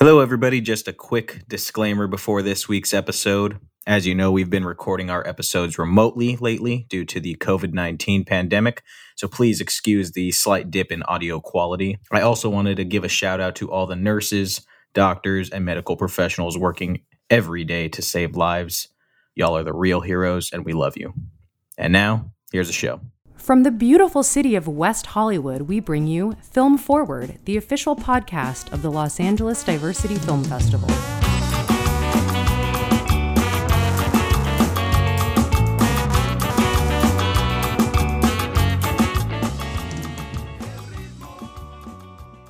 Hello, everybody. Just a quick disclaimer before this week's episode. As you know, we've been recording our episodes remotely lately due to the COVID 19 pandemic, so please excuse the slight dip in audio quality. I also wanted to give a shout out to all the nurses, doctors, and medical professionals working every day to save lives. Y'all are the real heroes, and we love you. And now, here's the show. From the beautiful city of West Hollywood, we bring you Film Forward, the official podcast of the Los Angeles Diversity Film Festival.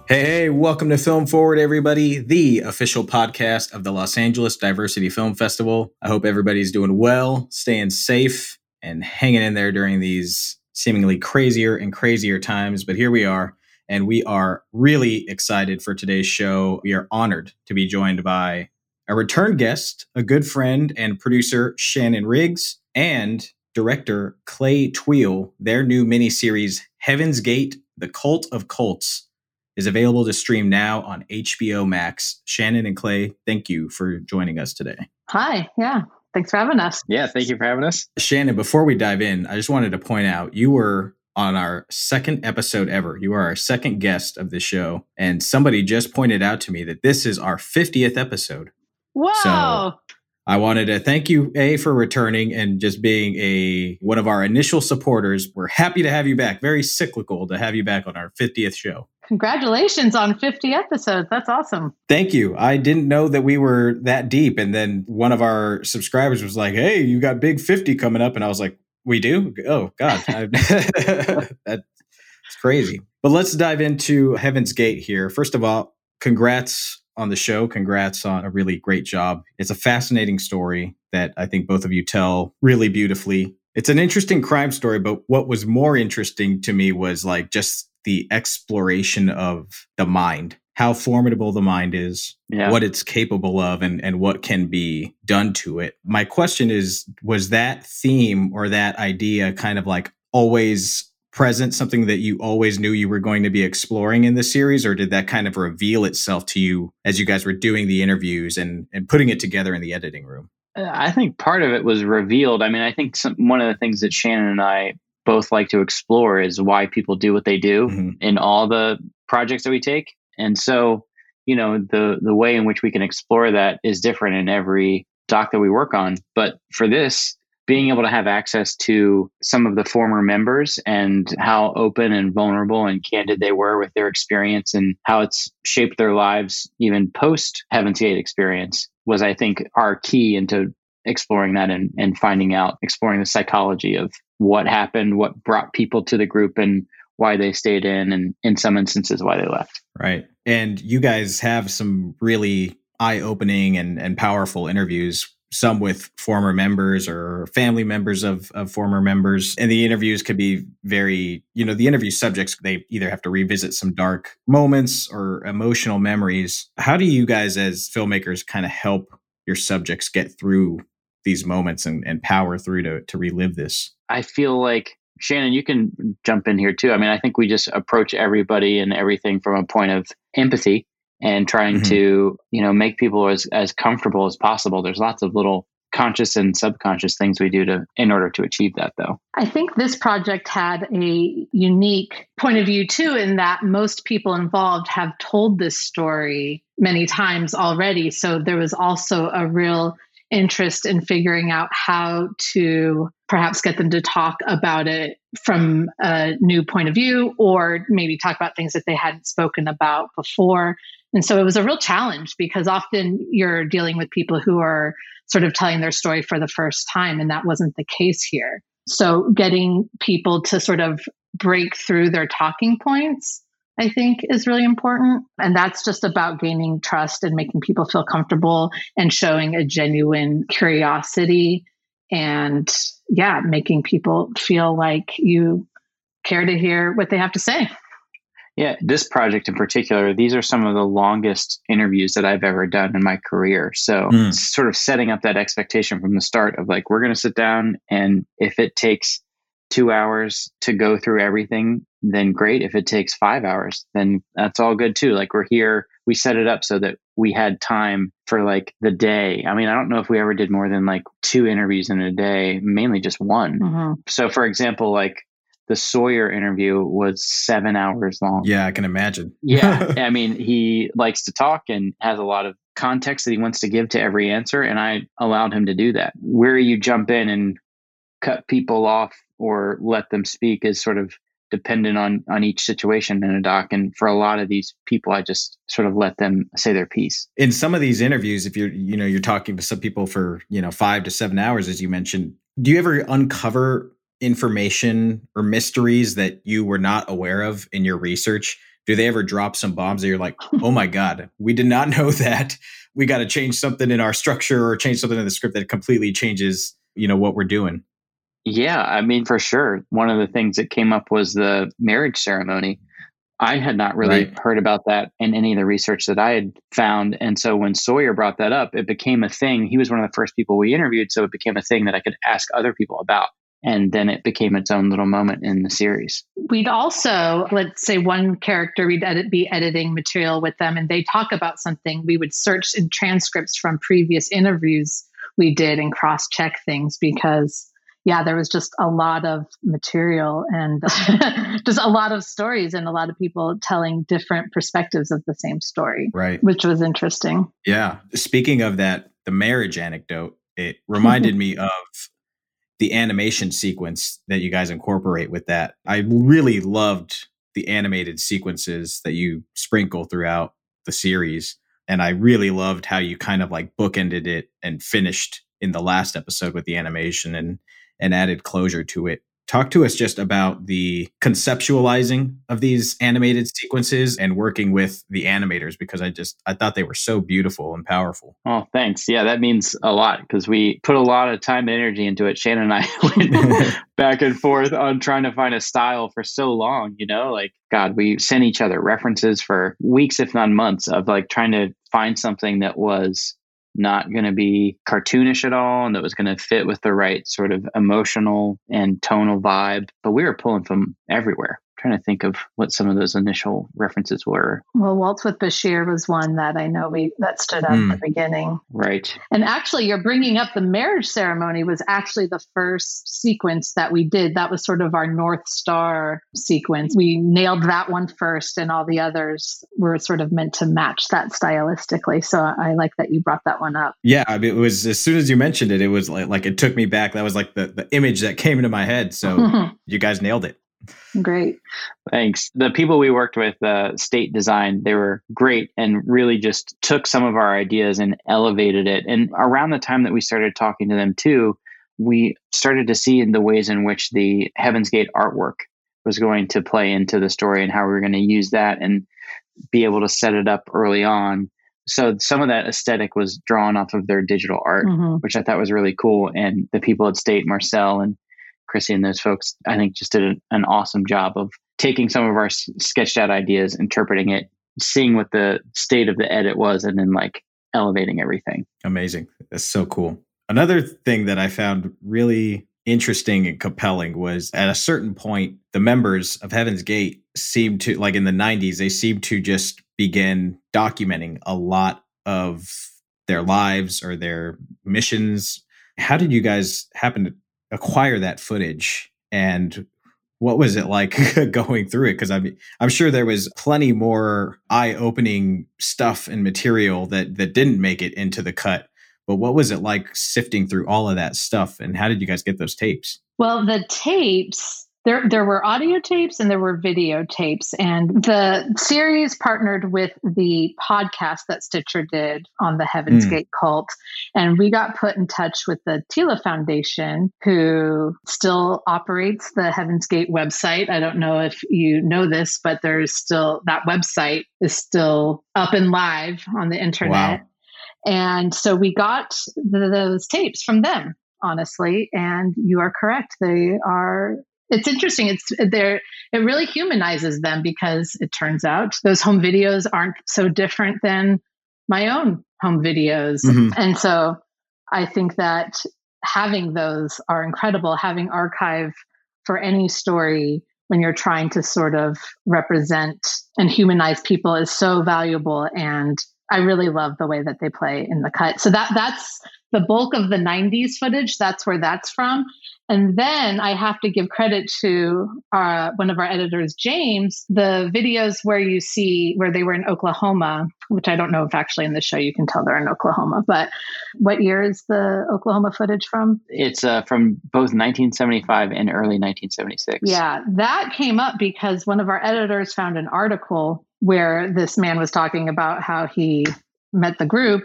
Hey, hey, welcome to Film Forward, everybody, the official podcast of the Los Angeles Diversity Film Festival. I hope everybody's doing well, staying safe, and hanging in there during these seemingly crazier and crazier times. But here we are, and we are really excited for today's show. We are honored to be joined by a return guest, a good friend and producer, Shannon Riggs, and director Clay Tweel. Their new miniseries, Heaven's Gate The Cult of Cults is available to stream now on HBO Max. Shannon and Clay, thank you for joining us today. Hi, yeah. Thanks for having us. Yeah, thank you for having us. Shannon, before we dive in, I just wanted to point out you were on our second episode ever. You are our second guest of the show. And somebody just pointed out to me that this is our 50th episode. Whoa. So I wanted to thank you, A, for returning and just being a one of our initial supporters. We're happy to have you back. Very cyclical to have you back on our 50th show. Congratulations on 50 episodes. That's awesome. Thank you. I didn't know that we were that deep. And then one of our subscribers was like, Hey, you got big 50 coming up. And I was like, We do? Oh, God. That's crazy. But let's dive into Heaven's Gate here. First of all, congrats on the show. Congrats on a really great job. It's a fascinating story that I think both of you tell really beautifully. It's an interesting crime story, but what was more interesting to me was like just the exploration of the mind, how formidable the mind is, Yeah. what it's capable of, and, and what can be done to it. My question is was that theme or that idea kind of like always present, something that you always knew you were going to be exploring in the series, or did that kind of reveal itself to you as you guys were doing the interviews and, and putting it together in the editing room? Uh, I think part of it was revealed. I mean, I think some, one of the things that Shannon and I both like to explore is why people do what they do Mhm. in all the projects that we take. And so, you know, the the way in which we can explore that is different in every doc that we work on. But for this, being able to have access to some of the former members and how open and vulnerable and candid they were with their experience and how it's shaped their lives even post Heaven's Gate experience was, I think, our key into exploring that and, and finding out, exploring the psychology of what happened, what brought people to the group and why they stayed in and in some instances why they left. Right. And you guys have some really eye opening and, and powerful interviews, some with former members or family members of, of former members. And the interviews could be very, you know, the interview subjects, they either have to revisit some dark moments or emotional memories. How do you guys, as filmmakers, kind of help your subjects get through these moments and, and power through to, to relive this? I feel like Shannon, you can jump in here too. I mean, I think we just approach everybody and everything from a point of empathy and trying Mhm. to, you know, make people as as comfortable as possible. There's lots of little conscious and subconscious things we do to in order to achieve that though. I think this project had a unique point of view too, in that most people involved have told this story many times already. So there was also a real interest in figuring out how to perhaps get them to talk about it from a new point of view or maybe talk about things that they hadn't spoken about before. And so it was a real challenge because often you're dealing with people who are sort of telling their story for the first time, and that wasn't the case here. So getting people to sort of break through their talking points, I think, is really important. And that's just about gaining trust and making people feel comfortable and showing a genuine curiosity and, yeah, making people feel like you care to hear what they have to say. Yeah, this project in particular, these are some of the longest interviews that I've ever done in my career. So, Mm. sort of setting up that expectation from the start of like, we're going to sit down, and if it takes two hours to go through everything, then great. If it takes five hours, then that's all good too. Like, we're here, we set it up so that we had time for like the day. I mean, I don't know if we ever did more than like two interviews in a day, mainly just one. Mhm. So, for example, like the Sawyer interview was seven hours long. Yeah, I can imagine. Yeah. I mean, he likes to talk and has a lot of context that he wants to give to every answer. And I allowed him to do that. Where you jump in and cut people off or let them speak is sort of dependent on on each situation in a doc. And for a lot of these people i just sort of let them say their piece. In some of these interviews if you're you know you're talking to some people for you know five to seven hours as you mentioned do you ever uncover information or mysteries that you were not aware of in your research? Do they ever drop some bombs that you're like oh my god we did not know that. We got to change something in our structure or change something in the script that completely changes you know what we're doing yeah, I mean, for sure. One of the things that came up was the marriage ceremony. I had not really Right. heard about that in any of the research that I had found. And so when Sawyer brought that up, it became a thing. He was one of the first people we interviewed. So it became a thing that I could ask other people about. And then it became its own little moment in the series. We'd also, let's say one character, we'd edit, be editing material with them and they talk about something. We would search in transcripts from previous interviews we did and cross check things because, yeah, there was just a lot of material and just a lot of stories and a lot of people telling different perspectives of the same story, right which was interesting. Yeah. Speaking of that, the marriage anecdote, it reminded me of the animation sequence that you guys incorporate with that. I really loved the animated sequences that you sprinkle throughout the series. And I really loved how you kind of like bookended it and finished in the last episode with the animation and and added closure to it. Talk to us just about the conceptualizing of these animated sequences and working with the animators because I just I thought they were so beautiful and powerful. Oh, thanks. Yeah, that means a lot because we put a lot of time and energy into it. Shannon and I went back and forth on trying to find a style for so long, you know, like God, we sent each other references for weeks, if not months, of like trying to find something that was not going to be cartoonish at all and that was going to fit with the right sort of emotional and tonal vibe. But we were pulling from everywhere. Trying to think of what some of those initial references were. Well, Waltz with Bashir was one that I know we that stood out Hmm. at the beginning. Right. And actually, you're bringing up the marriage ceremony was actually the first sequence that we did. That was sort of our North Star sequence. We nailed that one first, and all the others were sort of meant to match that stylistically. So I like that you brought that one up. Yeah, I mean, it was as soon as you mentioned it, it was like like it took me back. That was like the the image that came into my head. So you guys nailed it. Great. Thanks. The people we worked with, uh, State Design, they were great and really just took some of our ideas and elevated it. And around the time that we started talking to them too, we started to see in the ways in which the Heaven's Gate artwork was going to play into the story and how we were going to use that and be able to set it up early on. So some of that aesthetic was drawn off of their digital art Mhm. which I thought was really cool. And the people at State, Marcel and Chrissy and those folks, I think just did an, awesome job of taking some of our sketched out ideas, interpreting it, seeing what the state of the edit was, and then like elevating everything. Amazing. That's so cool. Another thing that I found really interesting and compelling was at a certain point, the members of Heaven's Gate seemed to, like in the 90s, they seemed to just begin documenting a lot of their lives or their missions. How did you guys happen to acquire that footage? And what was it like going through it? Because I'm I'm sure there was plenty more eye-opening stuff and material that that didn't make it into the cut. But what was it like sifting through all of that stuff? And how did you guys get those tapes? Well, the tapes, there there were audio tapes and there were video tapes. And the series partnered with the podcast that Stitcher did on the Heaven's Mm. Gate cult. And we got put in touch with the TELAH Foundation, who still operates the Heaven's Gate website. I don't know if you know this, but there's still that website is still up and live on the internet. Wow. And so we got th those tapes from them, honestly. And you are correct. They are. It's interesting. It's there. It really humanizes them because it turns out those home videos aren't so different than my own home videos. Mhm. And so I think that having those are incredible. Having archive for any story when you're trying to sort of represent and humanize people is so valuable and I really love the way that they play in the cut. So that that's the bulk of the 90s footage. That's where that's from. And then I have to give credit to our, one of our editors, James, the videos where you see where they were in Oklahoma, which I don't know if actually in the show you can tell they're in Oklahoma, but what year is the Oklahoma footage from? It's uh, from both 1975 and early 1976. Yeah, that came up because one of our editors found an article where this man was talking about how he met the group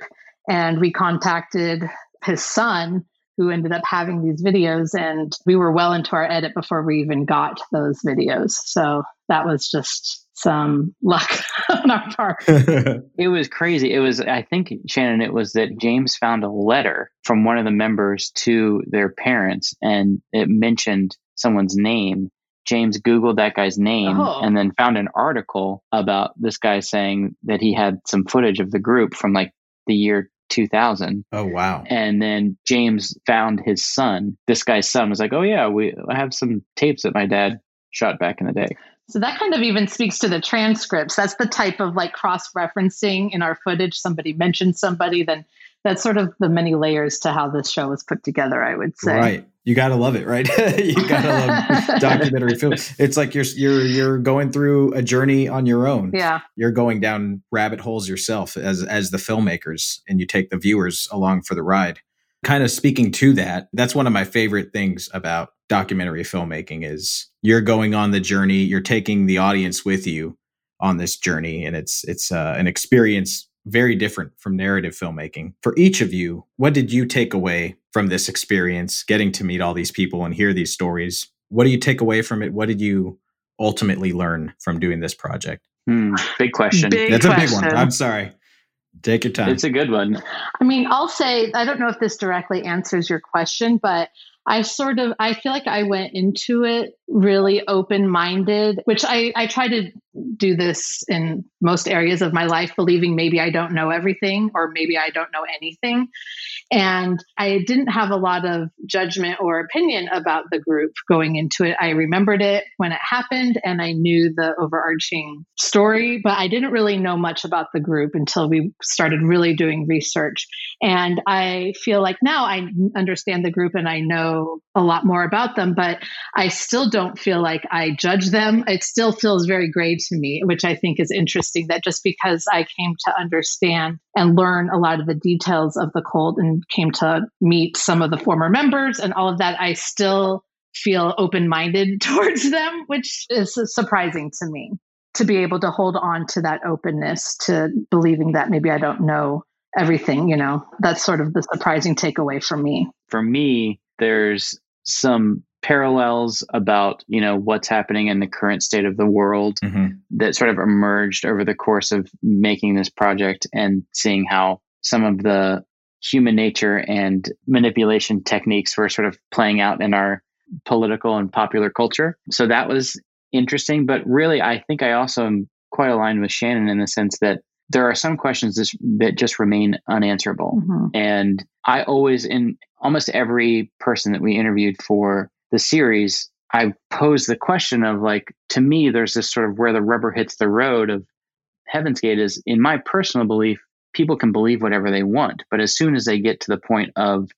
and we contacted his son who ended up having these videos and we were well into our edit before we even got those videos. So that was just some luck on our part. It was crazy. It was i think shannon it was that james found a letter from one of the members to their parents and it mentioned someone's name. James Googled that guy's name oh. and then found an article about this guy saying that he had some footage of the group from like the year 2000. Oh wow! And then James found his son. This guy's son was like, "Oh yeah, we I have some tapes that my dad shot back in the day." So that kind of even speaks to the transcripts. That's the type of like cross referencing in our footage. Somebody mentioned somebody, then that's sort of the many layers to how this show was put together. I would say. Right you gotta love it, right? you gotta love documentary film. It's like you're you're you're going through a journey on your own. Yeah, you're going down rabbit holes yourself as as the filmmakers, and you take the viewers along for the ride. Kind of speaking to that, that's one of my favorite things about documentary filmmaking is you're going on the journey, you're taking the audience with you on this journey, and it's it's uh, an experience very different from narrative filmmaking. For each of you, what did you take away from this experience, getting to meet all these people and hear these stories? What do you take away from it? What did you ultimately learn from doing this project? Hmm, big question. Big That's question. a big one. I'm sorry. Take your time. It's a good one. I mean, I'll say, I don't know if this directly answers your question, but I sort of I feel like I went into it really open minded, which I, I try to do this in most areas of my life, believing maybe I don't know everything or maybe I don't know anything. And I didn't have a lot of judgment or opinion about the group going into it. I remembered it when it happened and I knew the overarching story, but I didn't really know much about the group until we started really doing research. And I feel like now I understand the group and I know a lot more about them, but I still don't feel like I judge them. It still feels very gray to me, which I think is interesting that just because I came to understand and learn a lot of the details of the cult and came to meet some of the former members and all of that, I still feel open minded towards them, which is surprising to me to be able to hold on to that openness, to believing that maybe I don't know everything, you know, that's sort of the surprising takeaway for me. For me, there's some parallels about you know what's happening in the current state of the world mm-hmm. that sort of emerged over the course of making this project and seeing how some of the human nature and manipulation techniques were sort of playing out in our political and popular culture so that was interesting but really i think i also am quite aligned with shannon in the sense that there are some questions that just remain unanswerable mm-hmm. and i always in almost every person that we interviewed for the series, I posed the question of like, to me, there's this sort of where the rubber hits the road of Heaven's Gate is, in my personal belief, people can believe whatever they want. But as soon as they get to the point of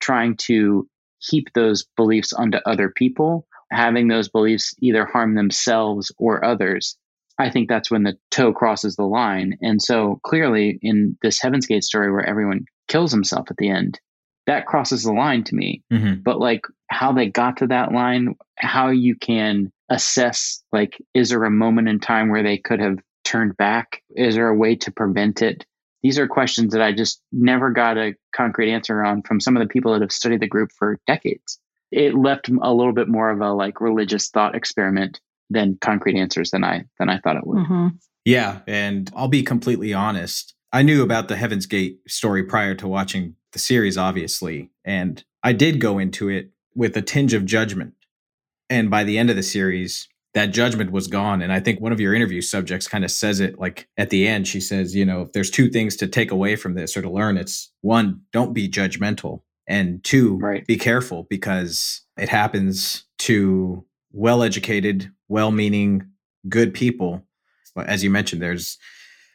trying to heap those beliefs onto other people, having those beliefs either harm themselves or others, I think that's when the toe crosses the line. And so clearly in this Heaven's Gate story where everyone kills himself at the end, that crosses the line to me. Mm-hmm. But like how they got to that line, how you can assess like is there a moment in time where they could have turned back? Is there a way to prevent it? These are questions that I just never got a concrete answer on from some of the people that have studied the group for decades. It left a little bit more of a like religious thought experiment than concrete answers than I than I thought it would. Mm-hmm. Yeah, and I'll be completely honest. I knew about the Heaven's Gate story prior to watching the series, obviously. And I did go into it with a tinge of judgment. And by the end of the series, that judgment was gone. And I think one of your interview subjects kind of says it like at the end, she says, you know, if there's two things to take away from this or to learn, it's one, don't be judgmental. And two, right. be careful because it happens to well educated, well meaning, good people. As you mentioned, there's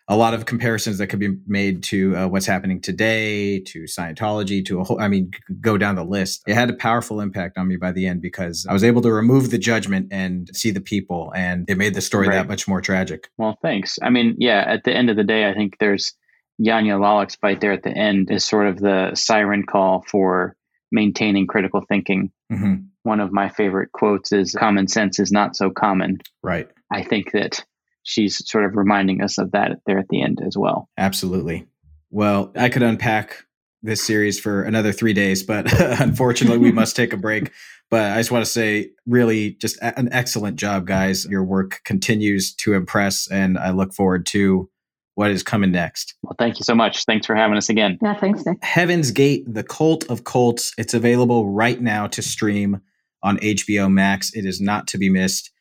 a lot of comparisons that could be made to uh, what's happening today, to Scientology, to a whole, I mean, go down the list. It had a powerful impact on me by the end because I was able to remove the judgment and see the people, and it made the story right. that much more tragic. Well, thanks. I mean, yeah, at the end of the day, I think there's Janja Lalich's fight there at the end is sort of the siren call for maintaining critical thinking. Mm-hmm. One of my favorite quotes is common sense is not so common. Right. I think that she's sort of reminding us of that there at the end as well. Absolutely. Well, I could unpack this series for another three days, but unfortunately, we must take a break. But I just want to say, really, just an excellent job, guys. Your work continues to impress, and I look forward to what is coming next. Well, thank you so much. Thanks for having us again. Yeah, thanks, Nick. Heaven's Gate, The Cult of Cults. It's available right now to stream on HBO Max. It is not to be missed.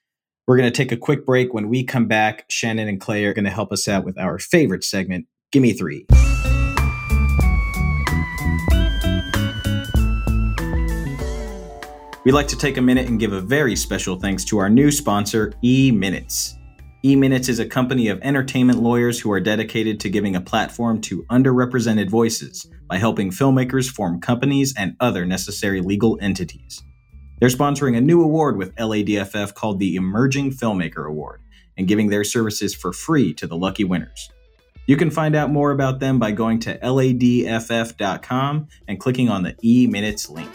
We're going to take a quick break. When we come back, Shannon and Clay are going to help us out with our favorite segment, Gimme Three. We'd like to take a minute and give a very special thanks to our new sponsor, E Minutes. E Minutes is a company of entertainment lawyers who are dedicated to giving a platform to underrepresented voices by helping filmmakers form companies and other necessary legal entities. They're sponsoring a new award with LADFF called the Emerging Filmmaker Award and giving their services for free to the lucky winners. You can find out more about them by going to ladff.com and clicking on the E Minutes link.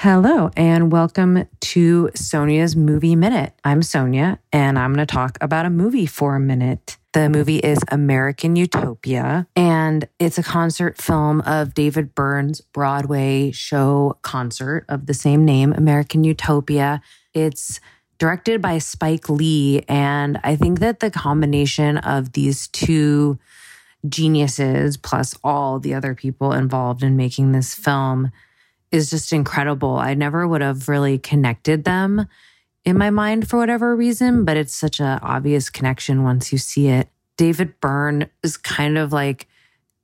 Hello, and welcome to Sonia's Movie Minute. I'm Sonia, and I'm going to talk about a movie for a minute. The movie is American Utopia, and it's a concert film of David Byrne's Broadway show concert of the same name, American Utopia. It's directed by Spike Lee, and I think that the combination of these two geniuses, plus all the other people involved in making this film, is just incredible. I never would have really connected them in my mind for whatever reason, but it's such an obvious connection once you see it. David Byrne is kind of like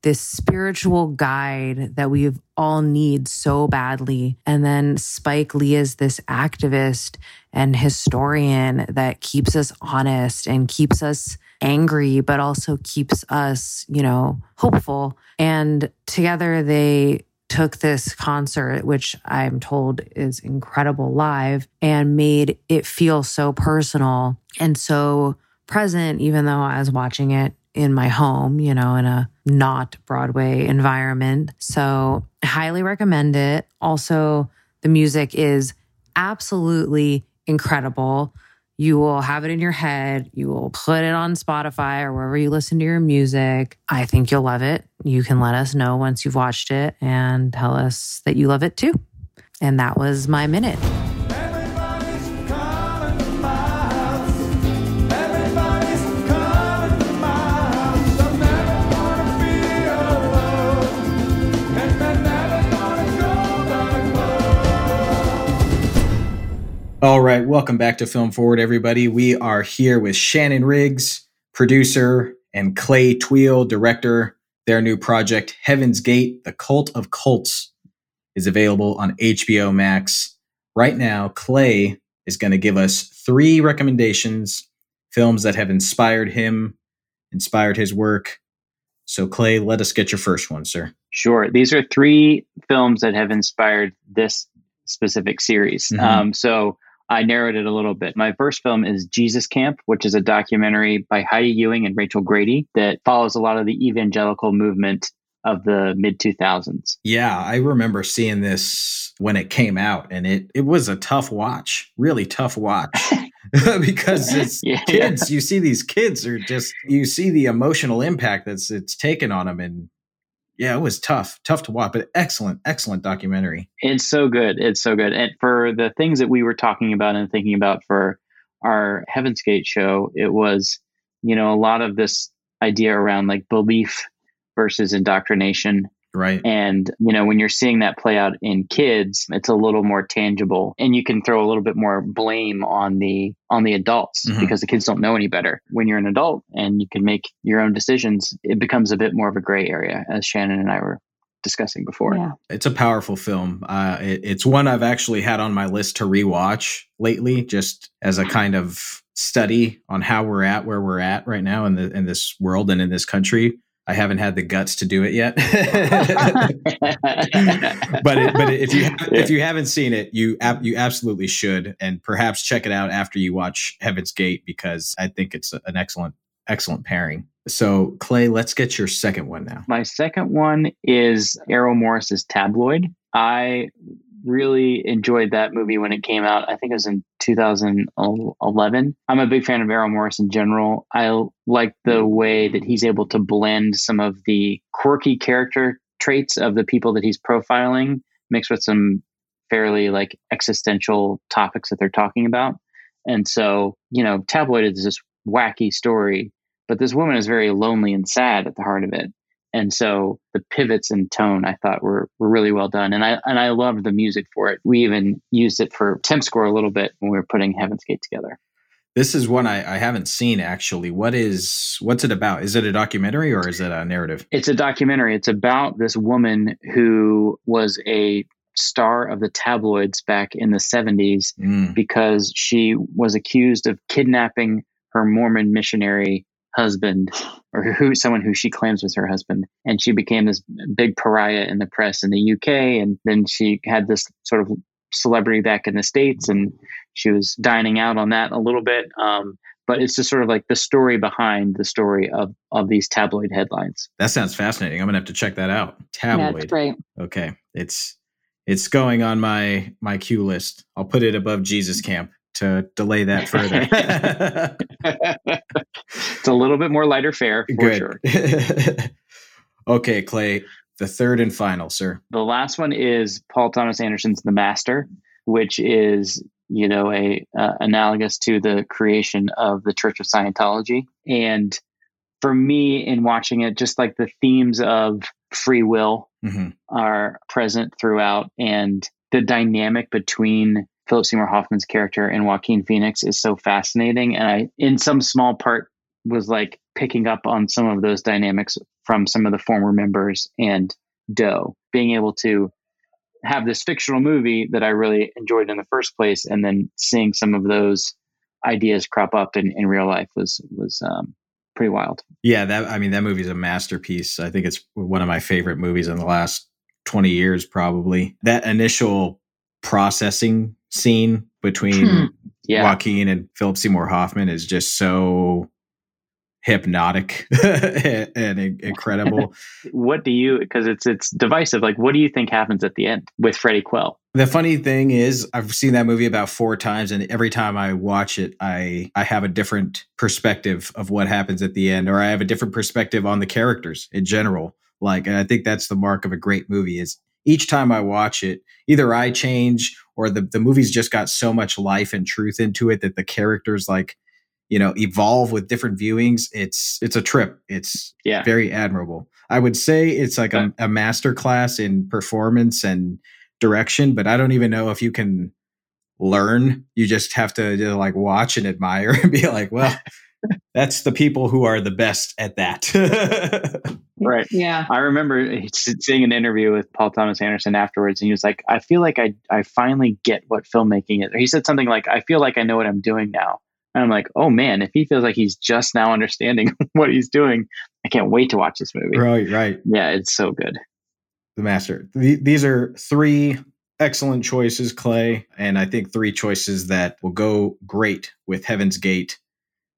this spiritual guide that we all need so badly. And then Spike Lee is this activist and historian that keeps us honest and keeps us angry, but also keeps us, you know, hopeful. And together they took this concert, which I'm told is incredible live, and made it feel so personal and so present, even though I was watching it in my home, you know, in a not Broadway environment. So, highly recommend it. Also, the music is absolutely incredible. You will have it in your head. You will put it on Spotify or wherever you listen to your music. I think you'll love it. You can let us know once you've watched it and tell us that you love it too. And that was my minute. All right, welcome back to Film Forward, everybody. We are here with Shannon Riggs, producer, and Clay Tweel, director. Their new project, Heaven's Gate: The Cult of Cults, is available on HBO Max right now. Clay is going to give us three recommendations, films that have inspired him, inspired his work. So, Clay, let us get your first one, sir. Sure. These are three films that have inspired this specific series. Mm-hmm. Um, so I narrowed it a little bit. My first film is Jesus Camp, which is a documentary by Heidi Ewing and Rachel Grady that follows a lot of the evangelical movement of the mid 2000s. Yeah, I remember seeing this when it came out and it it was a tough watch, really tough watch. because it's yeah, kids, yeah. you see these kids are just you see the emotional impact that's it's taken on them and yeah, it was tough, tough to watch, but excellent, excellent documentary. It's so good. It's so good. And for the things that we were talking about and thinking about for our Heaven's Gate show, it was, you know, a lot of this idea around like belief versus indoctrination Right. And, you know, when you're seeing that play out in kids, it's a little more tangible and you can throw a little bit more blame on the on the adults Mhm. because the kids don't know any better. When you're an adult and you can make your own decisions, it becomes a bit more of a gray area as Shannon and I were discussing before. Yeah. It's a powerful film. Uh, it, it's one I've actually had on my list to rewatch lately, just as a kind of study on how we're at, where we're at right now in the in this world and in this country. I haven't had the guts to do it yet, but it, but if you if you haven't seen it, you you absolutely should, and perhaps check it out after you watch Heaven's Gate because I think it's an excellent excellent pairing. So Clay, let's get your second one now. My second one is Errol Morris's Tabloid. I really enjoyed that movie when it came out. I think it was in 2011. I'm a big fan of Errol Morris in general. I like the way that he's able to blend some of the quirky character traits of the people that he's profiling mixed with some fairly like existential topics that they're talking about. And so, you know, Tabloid is this wacky story, but this woman is very lonely and sad at the heart of it. And so the pivots in tone I thought were were really well done. And I and I loved the music for it. We even used it for temp score a little bit when we were putting Heaven's Gate together. This is one I, I haven't seen actually. What is what's it about? Is it a documentary or is it a narrative? It's a documentary. It's about this woman who was a star of the tabloids back in the 70s Mm, because she was accused of kidnapping her Mormon missionary husband or who someone who she claims was her husband and she became this big pariah in the press in the UK and then she had this sort of celebrity back in the states and she was dining out on that a little bit um, but it's just sort of like the story behind the story of of these tabloid headlines that sounds fascinating. I'm gonna have to check that out. Yeah, Tabloid. it's great. okay, it's it's going on my my queue list. I'll put it above Jesus Camp to delay that further. it's a little bit more lighter fare for Good. sure okay, Clay, the third and final, sir. The last one is Paul Thomas Anderson's The Master, which is you know a uh, analogous to the creation of the Church of Scientology. And for me, in watching it, just like the themes of free will hmm are present throughout, and the dynamic between Philip Seymour Hoffman's character and Joaquin Phoenix is so fascinating. And I, in some small part, was like picking up on some of those dynamics from some of the former members and Do, being able to have this fictional movie that I really enjoyed in the first place, and then seeing some of those ideas crop up in, in real life was was um, pretty wild. Yeah, that I mean that movie's a masterpiece. I think it's one of my favorite movies in the last 20 years probably. That initial processing scene between Hmm. Yeah, Joaquin and Philip Seymour Hoffman is just so hypnotic and in- incredible. what do you? Because it's it's divisive. Like, what do you think happens at the end with Freddie Quell? the funny thing is I've seen that movie about 4 times and every time I watch it I I have a different perspective of what happens at the end or I have a different perspective on the characters in general. Like and I think that's the mark of a great movie is each time I watch it either I change or the the movie's just got so much life and truth into it that the characters like you know evolve with different viewings. It's it's a trip. It's Yeah, very admirable. I would say it's like a, a master class in performance and direction but i don't even know if you can learn. You just have to you know, like watch and admire and be like well that's the people who are the best at that right. Yeah. I remember seeing an interview with Paul Thomas Anderson afterwards, and he was like, "I feel like I I finally get what filmmaking is." Or he said something like, "I feel like I know what I'm doing now." And I'm like, "Oh man, if he feels like he's just now understanding what he's doing, I can't wait to watch this movie." right right Yeah, it's so good. the master Th- these are three excellent choices clay and i think three choices that will go great with heaven's gate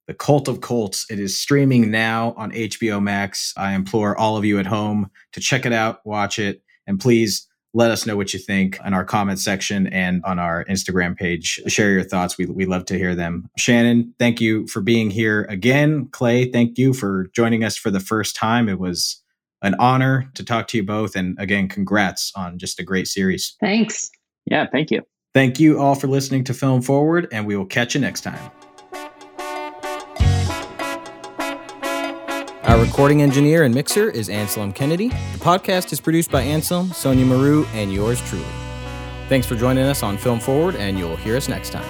the cult of cults it is streaming now on hbo max i implore all of you at home to check it out watch it and please let us know what you think in our comment section and on our instagram page share your thoughts we, we love to hear them shannon thank you for being here again clay thank you for joining us for the first time it was an honor to talk to you both. And again, congrats on just a great series. Thanks. Yeah, thank you. Thank you all for listening to Film Forward, and we will catch you next time. Our recording engineer and mixer is Anselm Kennedy. The podcast is produced by Anselm, Sonia Maru, and yours truly. Thanks for joining us on Film Forward, and you'll hear us next time.